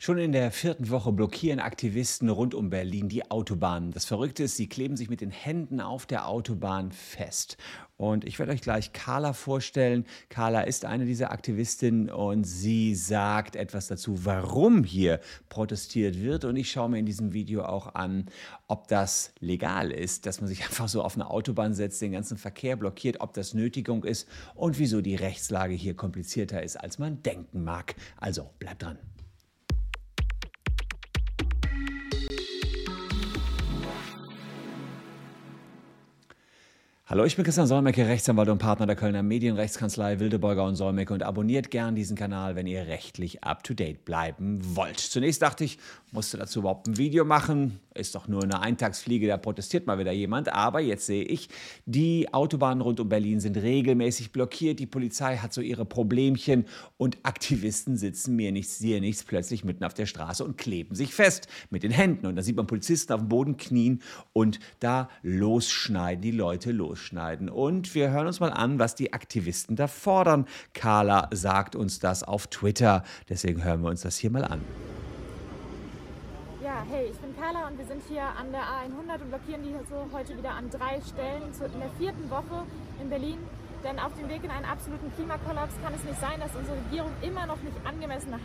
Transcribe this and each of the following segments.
Schon in der vierten Woche blockieren Aktivisten rund um Berlin die Autobahnen. Das Verrückte ist, sie kleben sich mit den Händen auf der Autobahn fest. Und ich werde euch gleich Carla vorstellen. Carla ist eine dieser Aktivistinnen und sie sagt etwas dazu, warum hier protestiert wird. Und ich schaue mir in diesem Video auch an, ob das legal ist, dass man sich einfach so auf eine Autobahn setzt, den ganzen Verkehr blockiert, ob das Nötigung ist und wieso die Rechtslage hier komplizierter ist, als man denken mag. Also bleibt dran. Hallo, ich bin Christian Solmecke, Rechtsanwalt und Partner der Kölner Medienrechtskanzlei Wildeborger und Solmecke. Und abonniert gern diesen Kanal, wenn ihr rechtlich up-to-date bleiben wollt. Zunächst dachte ich, musste dazu überhaupt ein Video machen, ist doch nur eine Eintagsfliege, da protestiert mal wieder jemand, aber jetzt sehe ich, die Autobahnen rund um Berlin sind regelmäßig blockiert, die Polizei hat so ihre Problemchen und Aktivisten sitzen mir nichts, dir nichts plötzlich mitten auf der Straße und kleben sich fest mit den Händen. Und da sieht man Polizisten auf dem Boden knien und da losschneiden die Leute los ausschneiden. Und wir hören uns mal an, was die Aktivisten da fordern. Carla sagt uns das auf Twitter. Deswegen hören wir uns das hier mal an. Ja, hey, ich bin Carla und wir sind hier an der A100 und blockieren die so heute wieder an drei Stellen in der vierten Woche in Berlin. Denn auf dem Weg in einen absoluten Klimakollaps kann es nicht sein, dass unsere Regierung immer noch nicht angemessene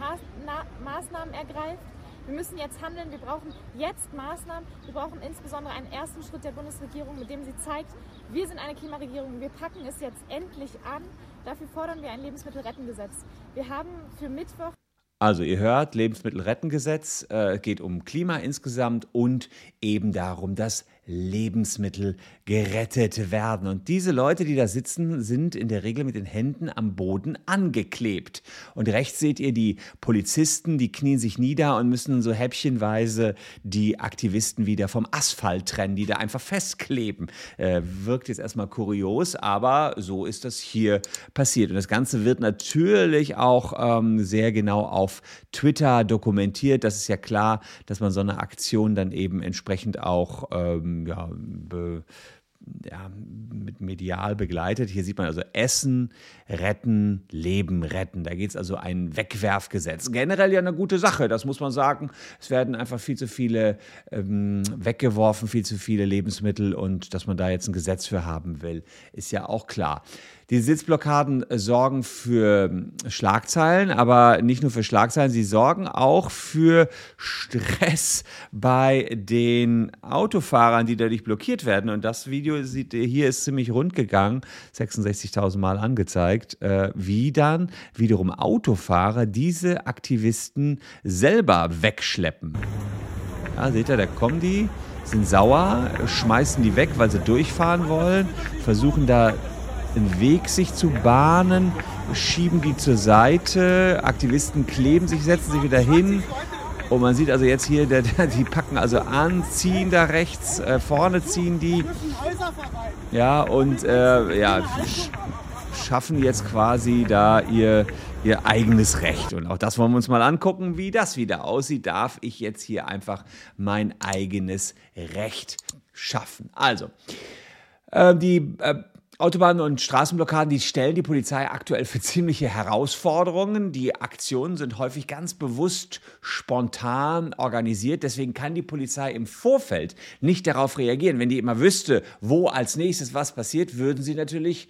Maßnahmen ergreift. Wir müssen jetzt handeln, wir brauchen jetzt Maßnahmen. Wir brauchen insbesondere einen ersten Schritt der Bundesregierung, mit dem sie zeigt, wir sind eine Klimaregierung, wir packen es jetzt endlich an. Dafür fordern wir ein Lebensmittelrettengesetz. Wir haben für Mittwoch also ihr hört, Lebensmittelrettengesetz äh, geht um Klima insgesamt und eben darum, dass Lebensmittel gerettet werden. Und diese Leute, die da sitzen, sind in der Regel mit den Händen am Boden angeklebt. Und rechts seht ihr die Polizisten, die knien sich nieder und müssen so häppchenweise die Aktivisten wieder vom Asphalt trennen, die da einfach festkleben. Äh, wirkt jetzt erstmal kurios, aber so ist das hier passiert. Und das Ganze wird natürlich auch ähm, sehr genau auf Twitter dokumentiert. Das ist ja klar, dass man so eine Aktion dann eben entsprechend auch ähm, ja, be, ja, mit medial begleitet. Hier sieht man also Essen, Retten, Leben retten. Da geht es also ein Wegwerfgesetz. Generell ja eine gute Sache, das muss man sagen. Es werden einfach viel zu viele ähm, weggeworfen, viel zu viele Lebensmittel und dass man da jetzt ein Gesetz für haben will, ist ja auch klar. Die Sitzblockaden sorgen für Schlagzeilen, aber nicht nur für Schlagzeilen, sie sorgen auch für Stress bei den Autofahrern, die dadurch blockiert werden. Und das Video sieht, hier ist ziemlich rund gegangen, 66.000 Mal angezeigt, äh, wie dann wiederum Autofahrer diese Aktivisten selber wegschleppen. Ja, seht ihr, da kommen die, sind sauer, schmeißen die weg, weil sie durchfahren wollen, versuchen da einen Weg sich zu bahnen, schieben die zur Seite, Aktivisten kleben sich, setzen sich wieder hin. Und man sieht also jetzt hier, die packen also an, ziehen da rechts, äh, vorne ziehen die. Ja, und äh, ja, schaffen jetzt quasi da ihr, ihr eigenes Recht. Und auch das wollen wir uns mal angucken, wie das wieder aussieht. Darf ich jetzt hier einfach mein eigenes Recht schaffen? Also, äh, die äh, Autobahnen und Straßenblockaden, die stellen die Polizei aktuell für ziemliche Herausforderungen. Die Aktionen sind häufig ganz bewusst spontan organisiert. Deswegen kann die Polizei im Vorfeld nicht darauf reagieren. Wenn die immer wüsste, wo als nächstes was passiert, würden sie natürlich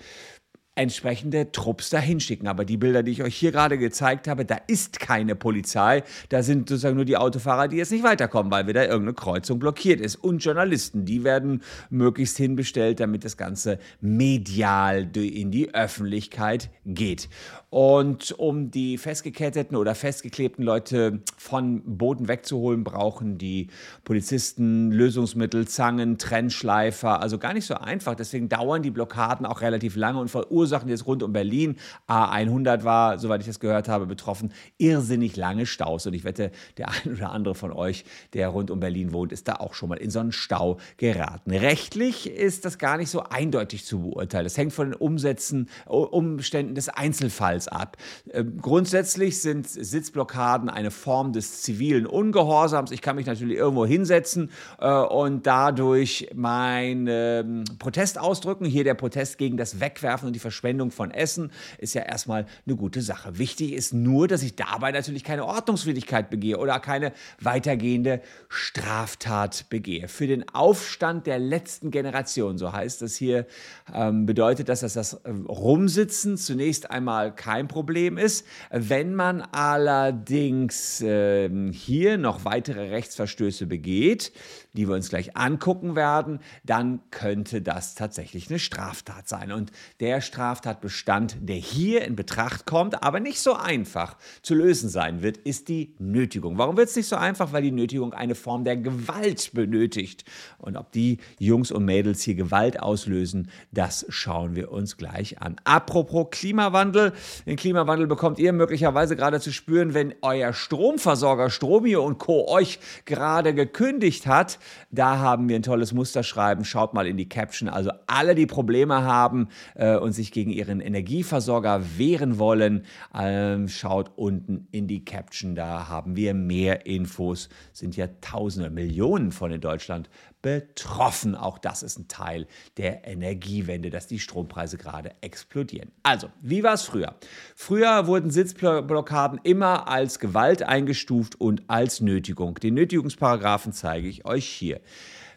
entsprechende Trupps dahin schicken. Aber die Bilder, die ich euch hier gerade gezeigt habe, da ist keine Polizei. Da sind sozusagen nur die Autofahrer, die jetzt nicht weiterkommen, weil wieder irgendeine Kreuzung blockiert ist. Und Journalisten, die werden möglichst hinbestellt, damit das Ganze medial in die Öffentlichkeit geht. Und um die festgeketteten oder festgeklebten Leute von Boden wegzuholen, brauchen die Polizisten Lösungsmittel, Zangen, Trennschleifer. Also gar nicht so einfach. Deswegen dauern die Blockaden auch relativ lange und verursachen jetzt rund um Berlin. A100 war, soweit ich das gehört habe, betroffen. Irrsinnig lange Staus. Und ich wette, der ein oder andere von euch, der rund um Berlin wohnt, ist da auch schon mal in so einen Stau geraten. Rechtlich ist das gar nicht so eindeutig zu beurteilen. Das hängt von den Umsätzen, Umständen des Einzelfalls ab. Ähm, grundsätzlich sind Sitzblockaden eine Form des zivilen Ungehorsams. Ich kann mich natürlich irgendwo hinsetzen äh, und dadurch meinen ähm, Protest ausdrücken. Hier der Protest gegen das Wegwerfen und die Verschwendung von Essen ist ja erstmal eine gute Sache. Wichtig ist nur, dass ich dabei natürlich keine Ordnungswidrigkeit begehe oder keine weitergehende Straftat begehe. Für den Aufstand der letzten Generation, so heißt das hier, ähm, bedeutet das, dass das äh, Rumsitzen zunächst einmal kein Problem ist. Wenn man allerdings äh, hier noch weitere Rechtsverstöße begeht, die wir uns gleich angucken werden, dann könnte das tatsächlich eine Straftat sein. Und der Straftatbestand, der hier in Betracht kommt, aber nicht so einfach zu lösen sein wird, ist die Nötigung. Warum wird es nicht so einfach? Weil die Nötigung eine Form der Gewalt benötigt. Und ob die Jungs und Mädels hier Gewalt auslösen, das schauen wir uns gleich an. Apropos Klimawandel. Den Klimawandel bekommt ihr möglicherweise gerade zu spüren, wenn euer Stromversorger Stromio und Co. euch gerade gekündigt hat. Da haben wir ein tolles Musterschreiben. Schaut mal in die Caption. Also alle, die Probleme haben äh, und sich gegen ihren Energieversorger wehren wollen, äh, schaut unten in die Caption. Da haben wir mehr Infos. Sind ja Tausende, Millionen von in Deutschland betroffen. Auch das ist ein Teil der Energiewende, dass die Strompreise gerade explodieren. Also, wie war es früher? Früher wurden Sitzblockaden immer als Gewalt eingestuft und als Nötigung. Den Nötigungsparagraphen zeige ich euch hier.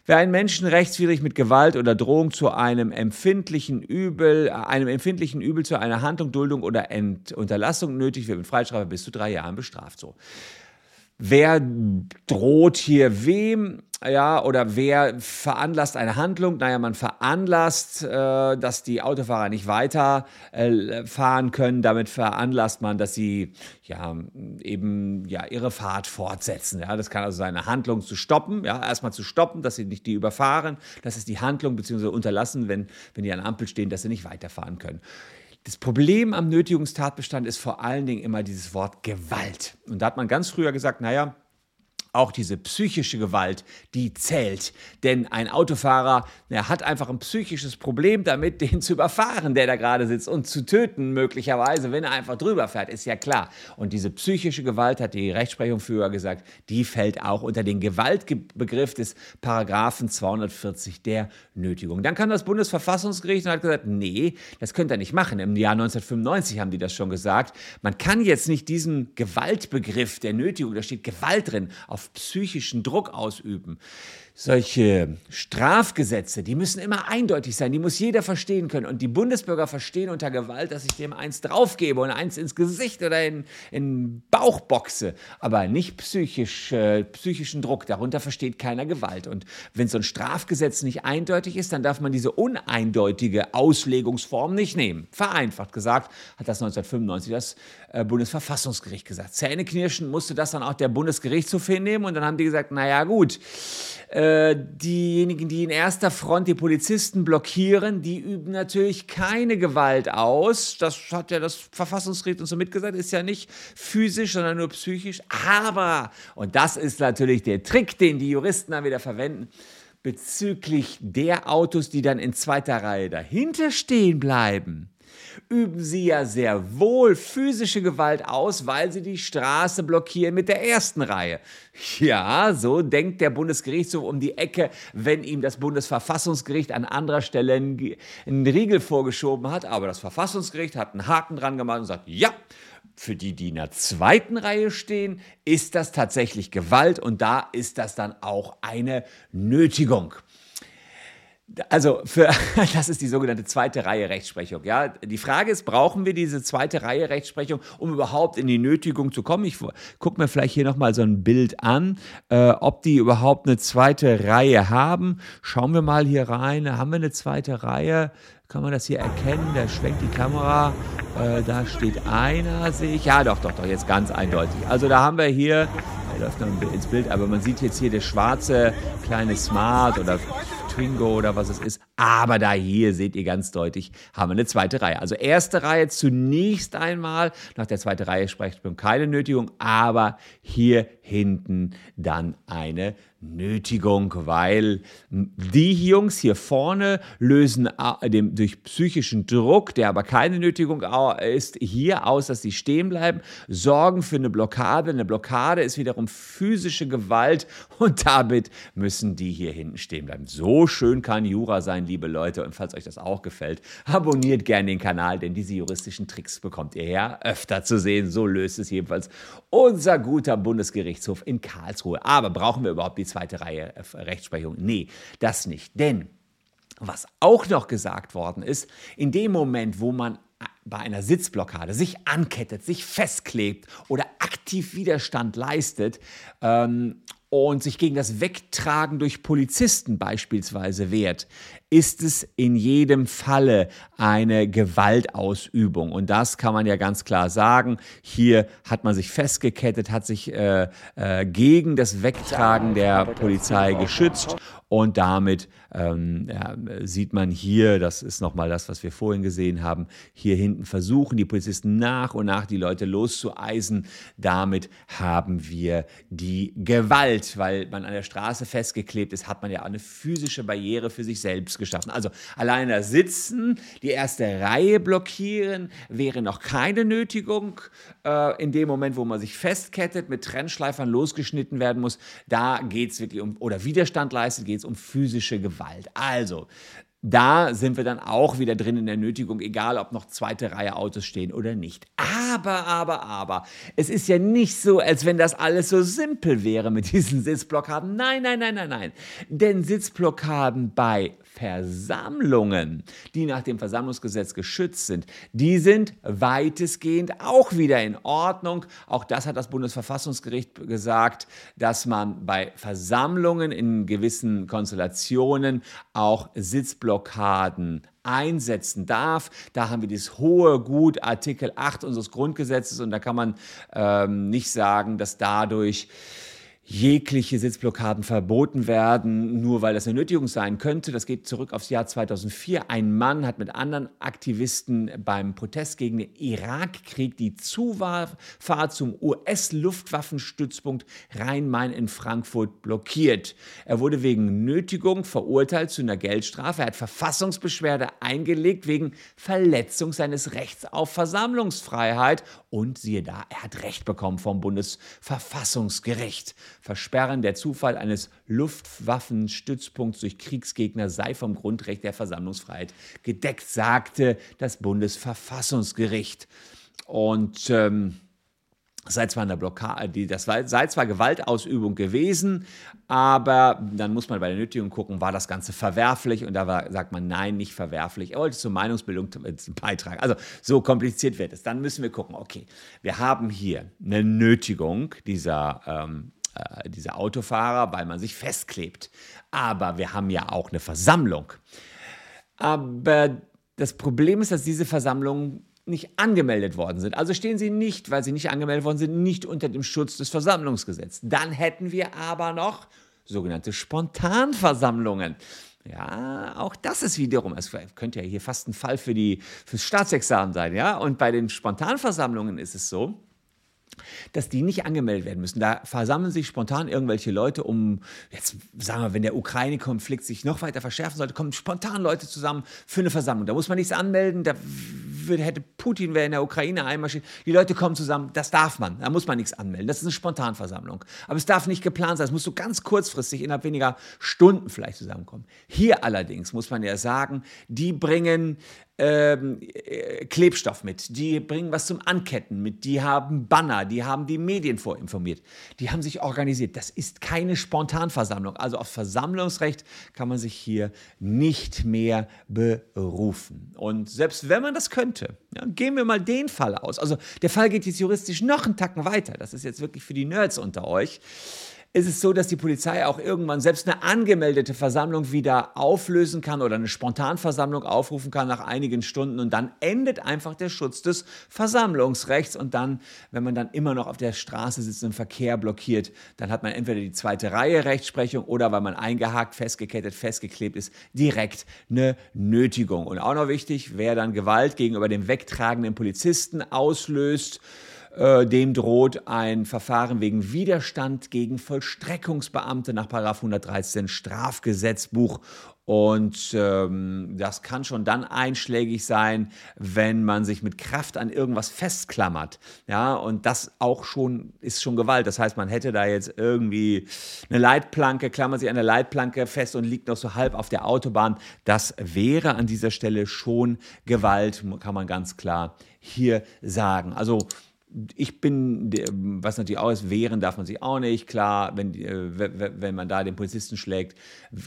Wer einen Menschen rechtswidrig mit Gewalt oder Drohung zu einem empfindlichen Übel, einem empfindlichen Übel zu einer Handlung, Duldung oder Ent Unterlassung nötig wird mit Freistrafe bis zu drei Jahren bestraft. So. Wer droht hier wem? ja, oder wer veranlasst eine Handlung? Naja, man veranlasst, äh, dass die Autofahrer nicht weiterfahren äh, können. Damit veranlasst man, dass sie ja eben ja ihre Fahrt fortsetzen. Ja, das kann also sein, eine Handlung zu stoppen. Ja, erstmal zu stoppen, dass sie nicht die überfahren. Das ist die Handlung beziehungsweise unterlassen, wenn wenn die an Ampel stehen, dass sie nicht weiterfahren können. Das Problem am Nötigungstatbestand ist vor allen Dingen immer dieses Wort Gewalt. Und da hat man ganz früher gesagt, naja, auch diese psychische Gewalt, die zählt. Denn ein Autofahrer der hat einfach ein psychisches Problem damit, den zu überfahren, der da gerade sitzt und zu töten möglicherweise, wenn er einfach drüber fährt, ist ja klar. Und diese psychische Gewalt, hat die Rechtsprechung früher gesagt, die fällt auch unter den Gewaltbegriff des Paragraphen 240 der Nötigung. Dann kam das Bundesverfassungsgericht und hat gesagt, nee, das könnt ihr nicht machen. Im Jahr 1995 haben die das schon gesagt. Man kann jetzt nicht diesen Gewaltbegriff der Nötigung, da steht Gewalt drin, auf psychischen Druck ausüben solche Strafgesetze, die müssen immer eindeutig sein, die muss jeder verstehen können. Und die Bundesbürger verstehen unter Gewalt, dass ich dem eins draufgebe und eins ins Gesicht oder in, in Bauch boxe, aber nicht psychisch, äh, psychischen Druck. Darunter versteht keiner Gewalt. Und wenn so ein Strafgesetz nicht eindeutig ist, dann darf man diese uneindeutige Auslegungsform nicht nehmen. Vereinfacht gesagt hat das 1995 das äh, Bundesverfassungsgericht gesagt. Zähneknirschen musste das dann auch der Bundesgerichtshof hinnehmen und dann haben die gesagt, naja gut, äh, diejenigen, die in erster Front die Polizisten blockieren, die üben natürlich keine Gewalt aus. Das hat ja das Verfassungsgericht uns so mitgesagt, ist ja nicht physisch, sondern nur psychisch. Aber, und das ist natürlich der Trick, den die Juristen dann wieder verwenden, bezüglich der Autos, die dann in zweiter Reihe dahinter stehen bleiben, üben sie ja sehr wohl physische Gewalt aus, weil sie die Straße blockieren mit der ersten Reihe. Ja, so denkt der Bundesgerichtshof um die Ecke, wenn ihm das Bundesverfassungsgericht an anderer Stelle einen Riegel vorgeschoben hat. Aber das Verfassungsgericht hat einen Haken dran gemacht und sagt, ja, für die, die in der zweiten Reihe stehen, ist das tatsächlich Gewalt und da ist das dann auch eine Nötigung. Also für, das ist die sogenannte zweite Reihe Rechtsprechung. Ja, die Frage ist, brauchen wir diese zweite Reihe Rechtsprechung, um überhaupt in die Nötigung zu kommen? Ich gucke mir vielleicht hier noch mal so ein Bild an, äh, ob die überhaupt eine zweite Reihe haben. Schauen wir mal hier rein. Haben wir eine zweite Reihe? Kann man das hier erkennen? Da schwenkt die Kamera. Äh, da steht einer, sehe ich. Ja, doch, doch, doch, jetzt ganz eindeutig. Also da haben wir hier, er läuft noch ins Bild, aber man sieht jetzt hier das schwarze kleine Smart oder Twingo oder was es ist. Aber da hier seht ihr ganz deutlich, haben wir eine zweite Reihe. Also erste Reihe zunächst einmal, nach der zweiten Reihe spricht man keine Nötigung, aber hier hinten dann eine Nötigung, weil die Jungs hier vorne lösen dem, durch psychischen Druck, der aber keine Nötigung ist, hier aus, dass sie stehen bleiben, sorgen für eine Blockade. Eine Blockade ist wiederum physische Gewalt und damit müssen die hier hinten stehen bleiben. So schön kann Jura sein, liebe Leute. Und falls euch das auch gefällt, abonniert gerne den Kanal, denn diese juristischen Tricks bekommt ihr ja öfter zu sehen. So löst es jedenfalls unser guter Bundesgerichtshof in Karlsruhe. Aber brauchen wir überhaupt die zweite Reihe äh, Rechtsprechung? Nee, das nicht. Denn was auch noch gesagt worden ist, in dem Moment, wo man bei einer Sitzblockade sich ankettet, sich festklebt oder aktiv Widerstand leistet ähm, und sich gegen das Wegtragen durch Polizisten beispielsweise wehrt, ist es in jedem Falle eine Gewaltausübung. Und das kann man ja ganz klar sagen. Hier hat man sich festgekettet, hat sich äh, äh, gegen das Wegtragen der Polizei geschützt und damit ähm, ja, sieht man hier, das ist nochmal das, was wir vorhin gesehen haben, hier hinten versuchen die Polizisten nach und nach die Leute loszueisen. Damit haben wir die Gewalt, weil man an der Straße festgeklebt ist, hat man ja eine physische Barriere für sich selbst geschaffen. Also alleine sitzen, die erste Reihe blockieren, wäre noch keine Nötigung. Äh, in dem Moment, wo man sich festkettet, mit Trennschleifern losgeschnitten werden muss, da geht es wirklich um, oder Widerstand leistet, geht es um physische Gewalt. Also, da sind wir dann auch wieder drin in der Nötigung, egal ob noch zweite Reihe Autos stehen oder nicht. Aber, aber, aber, es ist ja nicht so, als wenn das alles so simpel wäre mit diesen Sitzblockaden. Nein, nein, nein, nein, nein. Denn Sitzblockaden bei Versammlungen, die nach dem Versammlungsgesetz geschützt sind, die sind weitestgehend auch wieder in Ordnung. Auch das hat das Bundesverfassungsgericht gesagt, dass man bei Versammlungen in gewissen Konstellationen auch Sitzblockaden einsetzen darf. Da haben wir dieses hohe Gut, Artikel 8 unseres Grundgesetzes und da kann man ähm, nicht sagen, dass dadurch jegliche Sitzblockaden verboten werden, nur weil das eine Nötigung sein könnte. Das geht zurück aufs Jahr 2004. Ein Mann hat mit anderen Aktivisten beim Protest gegen den Irakkrieg die Zufahrt zum US-Luftwaffenstützpunkt Rhein-Main in Frankfurt blockiert. Er wurde wegen Nötigung verurteilt zu einer Geldstrafe. Er hat Verfassungsbeschwerde eingelegt wegen Verletzung seines Rechts auf Versammlungsfreiheit. Und siehe da, er hat Recht bekommen vom Bundesverfassungsgericht. Versperren der Zufall eines Luftwaffenstützpunkts durch Kriegsgegner sei vom Grundrecht der Versammlungsfreiheit gedeckt, sagte das Bundesverfassungsgericht. Und ähm, sei zwar eine Blockade, das sei zwar Gewaltausübung gewesen, aber dann muss man bei der Nötigung gucken, war das Ganze verwerflich? Und da war, sagt man, nein, nicht verwerflich. Er wollte zur Meinungsbildung beitragen. Also so kompliziert wird es. Dann müssen wir gucken, okay, wir haben hier eine Nötigung dieser ähm, äh, dieser Autofahrer, weil man sich festklebt. Aber wir haben ja auch eine Versammlung. Aber das Problem ist, dass diese Versammlungen nicht angemeldet worden sind. Also stehen sie nicht, weil sie nicht angemeldet worden sind, nicht unter dem Schutz des Versammlungsgesetzes. Dann hätten wir aber noch sogenannte Spontanversammlungen. Ja, auch das ist wiederum, es könnte ja hier fast ein Fall für fürs Staatsexamen sein, ja. Und bei den Spontanversammlungen ist es so, dass die nicht angemeldet werden müssen. Da versammeln sich spontan irgendwelche Leute, um, jetzt sagen wir, wenn der Ukraine-Konflikt sich noch weiter verschärfen sollte, kommen spontan Leute zusammen für eine Versammlung. Da muss man nichts anmelden, da hätte Putin, wer in der Ukraine einmarschiert, die Leute kommen zusammen, das darf man, da muss man nichts anmelden. Das ist eine Spontanversammlung. Aber es darf nicht geplant sein, es muss so ganz kurzfristig, innerhalb weniger Stunden vielleicht zusammenkommen. Hier allerdings muss man ja sagen, die bringen ähm, äh, Klebstoff mit, die bringen was zum Anketten mit, die haben Banner, die haben die Medien vorinformiert, die haben sich organisiert. Das ist keine Spontanversammlung. Also auf Versammlungsrecht kann man sich hier nicht mehr berufen. Und selbst wenn man das könnte, ja, gehen wir mal den Fall aus. Also der Fall geht jetzt juristisch noch einen Tacken weiter. Das ist jetzt wirklich für die Nerds unter euch ist es so, dass die Polizei auch irgendwann selbst eine angemeldete Versammlung wieder auflösen kann oder eine Spontanversammlung aufrufen kann nach einigen Stunden und dann endet einfach der Schutz des Versammlungsrechts und dann, wenn man dann immer noch auf der Straße sitzt und Verkehr blockiert, dann hat man entweder die zweite Reihe Rechtsprechung oder weil man eingehakt, festgekettet, festgeklebt ist, direkt eine Nötigung. Und auch noch wichtig, wer dann Gewalt gegenüber dem wegtragenden Polizisten auslöst, dem droht ein Verfahren wegen Widerstand gegen Vollstreckungsbeamte nach 113 Strafgesetzbuch und ähm, das kann schon dann einschlägig sein, wenn man sich mit Kraft an irgendwas festklammert. Ja, und das auch schon ist schon Gewalt. Das heißt, man hätte da jetzt irgendwie eine Leitplanke, klammert sich an der Leitplanke fest und liegt noch so halb auf der Autobahn. Das wäre an dieser Stelle schon Gewalt, kann man ganz klar hier sagen. Also ich bin, was natürlich auch ist, wehren darf man sich auch nicht. Klar, wenn, äh, wenn man da den Polizisten schlägt,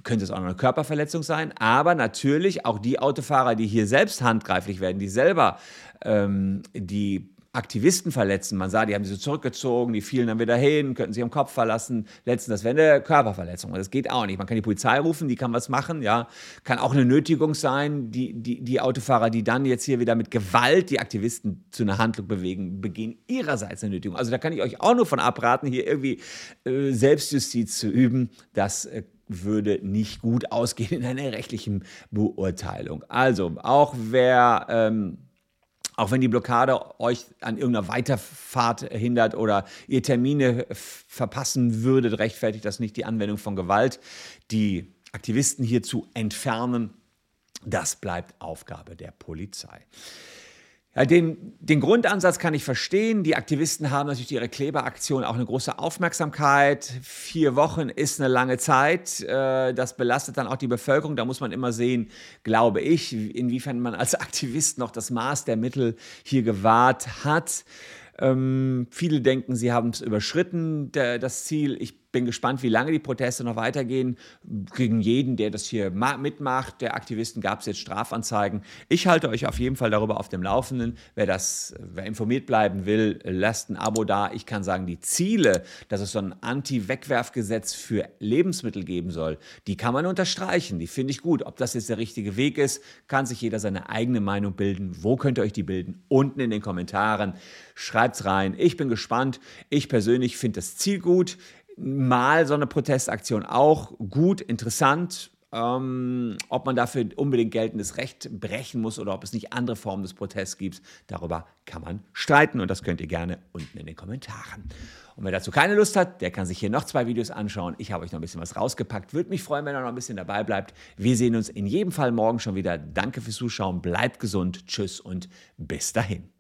könnte es auch noch eine Körperverletzung sein. Aber natürlich auch die Autofahrer, die hier selbst handgreiflich werden, die selber ähm, die Aktivisten verletzen. Man sah, die haben sie so zurückgezogen, die fielen dann wieder hin, könnten sich am Kopf verlassen. Letzten, das wäre eine Körperverletzung. Das geht auch nicht. Man kann die Polizei rufen, die kann was machen, ja. Kann auch eine Nötigung sein. Die, die, die Autofahrer, die dann jetzt hier wieder mit Gewalt die Aktivisten zu einer Handlung bewegen, begehen ihrerseits eine Nötigung. Also da kann ich euch auch nur von abraten, hier irgendwie äh, Selbstjustiz zu üben. Das äh, würde nicht gut ausgehen in einer rechtlichen Beurteilung. Also, auch wer. Ähm, auch wenn die Blockade euch an irgendeiner Weiterfahrt hindert oder ihr Termine verpassen würdet, rechtfertigt das nicht die Anwendung von Gewalt. Die Aktivisten hier zu entfernen, das bleibt Aufgabe der Polizei. Ja, den, den Grundansatz kann ich verstehen. Die Aktivisten haben natürlich ihre Kleberaktion auch eine große Aufmerksamkeit. Vier Wochen ist eine lange Zeit. Äh, das belastet dann auch die Bevölkerung. Da muss man immer sehen, glaube ich, inwiefern man als Aktivist noch das Maß der Mittel hier gewahrt hat. Ähm, viele denken, sie haben es überschritten, der, das Ziel. Ich bin gespannt, wie lange die Proteste noch weitergehen. Gegen jeden, der das hier mitmacht, der Aktivisten, gab es jetzt Strafanzeigen. Ich halte euch auf jeden Fall darüber auf dem Laufenden. Wer das, wer informiert bleiben will, lasst ein Abo da. Ich kann sagen, die Ziele, dass es so ein Anti-Wegwerfgesetz für Lebensmittel geben soll, die kann man unterstreichen. Die finde ich gut. Ob das jetzt der richtige Weg ist, kann sich jeder seine eigene Meinung bilden. Wo könnt ihr euch die bilden? Unten in den Kommentaren. Schreibt's rein. Ich bin gespannt. Ich persönlich finde das Ziel gut mal so eine Protestaktion auch gut, interessant. Ähm, ob man dafür unbedingt geltendes Recht brechen muss oder ob es nicht andere Formen des Protests gibt, darüber kann man streiten und das könnt ihr gerne unten in den Kommentaren. Und wer dazu keine Lust hat, der kann sich hier noch zwei Videos anschauen. Ich habe euch noch ein bisschen was rausgepackt. Würde mich freuen, wenn ihr noch ein bisschen dabei bleibt. Wir sehen uns in jedem Fall morgen schon wieder. Danke fürs Zuschauen, bleibt gesund, tschüss und bis dahin.